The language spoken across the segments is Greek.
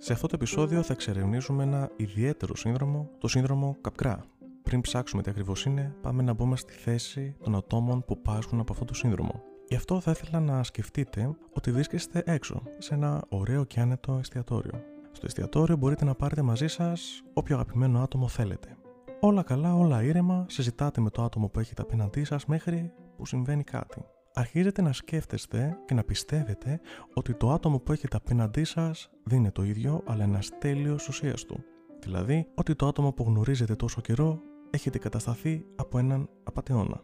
Σε αυτό το επεισόδιο θα εξερευνήσουμε ένα ιδιαίτερο σύνδρομο, το σύνδρομο Καπκρά. Πριν ψάξουμε τι ακριβώς είναι, πάμε να μπούμε στη θέση των ατόμων που πάσχουν από αυτό το σύνδρομο. Γι' αυτό θα ήθελα να σκεφτείτε ότι βρίσκεστε έξω, σε ένα ωραίο και άνετο εστιατόριο. Στο εστιατόριο μπορείτε να πάρετε μαζί σας όποιο αγαπημένο άτομο θέλετε. Όλα καλά, όλα ήρεμα, συζητάτε με το άτομο που έχετε απέναντί σας μέχρι που συμβαίνει κάτι. Αρχίζετε να σκέφτεστε και να πιστεύετε ότι το άτομο που έχετε απέναντί σας δεν είναι το ίδιο, αλλά ένας τέλειος ουσίας του. Δηλαδή, ότι το άτομο που γνωρίζετε τόσο καιρό έχετε κατασταθεί από έναν απαταιώνα.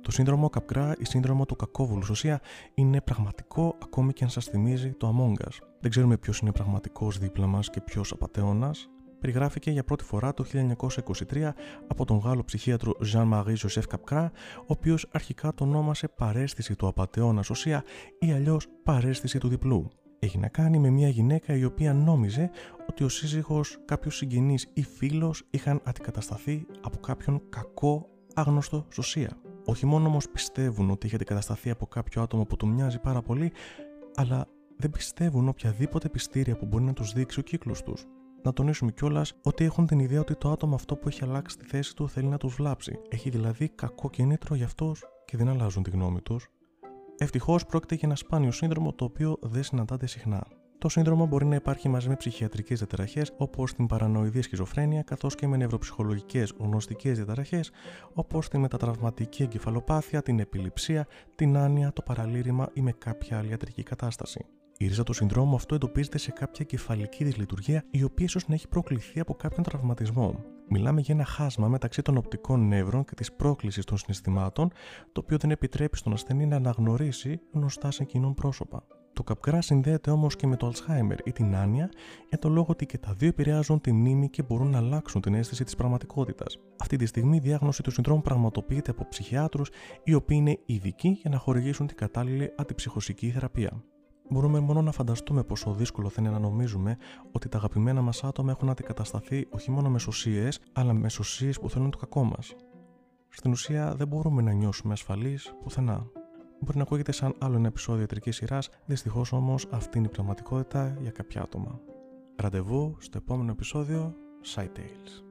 Το σύνδρομο Καπκρά ή σύνδρομο του κακόβουλου ουσία είναι πραγματικό ακόμη και αν σας θυμίζει το Among Us. Δεν ξέρουμε ποιος είναι πραγματικός δίπλα μας και ποιος απαταιώνας, περιγράφηκε για πρώτη φορά το 1923 από τον Γάλλο ψυχίατρο Jean-Marie Joseph Capgras, ο οποίος αρχικά το ονόμασε παρέστηση του απαταιώνα οσία ή αλλιώς παρέστηση του διπλού. Έχει να κάνει με μια γυναίκα η οποία νόμιζε ότι ο σύζυγος, κάποιος συγγενής ή φίλος είχαν αντικατασταθεί από κάποιον κακό άγνωστο σωσία. Όχι μόνο όμως πιστεύουν ότι έχει αντικατασταθεί από κάποιο άτομο που του μοιάζει πάρα πολύ, αλλά δεν πιστεύουν οποιαδήποτε πιστήρια που μπορεί να τους δείξει ο κύκλος τους να τονίσουμε κιόλας ότι έχουν την ιδέα ότι το άτομο αυτό που έχει αλλάξει τη θέση του θέλει να τους βλάψει. Έχει δηλαδή κακό κίνητρο για αυτούς και δεν αλλάζουν τη γνώμη τους. Ευτυχώς πρόκειται για ένα σπάνιο σύνδρομο το οποίο δεν συναντάται συχνά. Το σύνδρομο μπορεί να υπάρχει μαζί με ψυχιατρικές διαταραχές όπως την παρανοειδή σχιζοφρένεια καθώς και με νευροψυχολογικέ γνωστικές διαταραχές όπως τη μετατραυματική εγκεφαλοπάθεια, την επιληψία, την άνοια, το παραλήρημα ή με κάποια άλλη ιατρική κατάσταση. Η ρίζα του συνδρόμου αυτό εντοπίζεται σε κάποια κεφαλική δυσλειτουργία η οποία ίσως να έχει προκληθεί από κάποιον τραυματισμό. Μιλάμε για ένα χάσμα μεταξύ των οπτικών νεύρων και της πρόκλησης των συναισθημάτων, το οποίο δεν επιτρέπει στον ασθενή να αναγνωρίσει γνωστά σε κοινών πρόσωπα. Το καπκρά συνδέεται όμως και με το Alzheimer ή την άνοια για το λόγο ότι και τα δύο επηρεάζουν τη μνήμη και μπορούν να αλλάξουν την αίσθηση της πραγματικότητας. Αυτή τη στιγμή η διάγνωση του συνδρόμου πραγματοποιείται από ψυχιάτρους οι οποίοι είναι ειδικοί για να χορηγήσουν την κατάλληλη αντιψυχωσική θεραπεία. Μπορούμε μόνο να φανταστούμε πόσο δύσκολο θα είναι να νομίζουμε ότι τα αγαπημένα μας άτομα έχουν αντικατασταθεί όχι μόνο με σωσίες, αλλά με σωσίες που θέλουν το κακό μας. Στην ουσία δεν μπορούμε να νιώσουμε ασφαλείς πουθενά. Μπορεί να ακούγεται σαν άλλο ένα επεισόδιο ιατρικής σειράς, δυστυχώς όμως αυτή είναι η πραγματικότητα για κάποια άτομα. Ραντεβού στο επόμενο επεισόδιο Side Tales.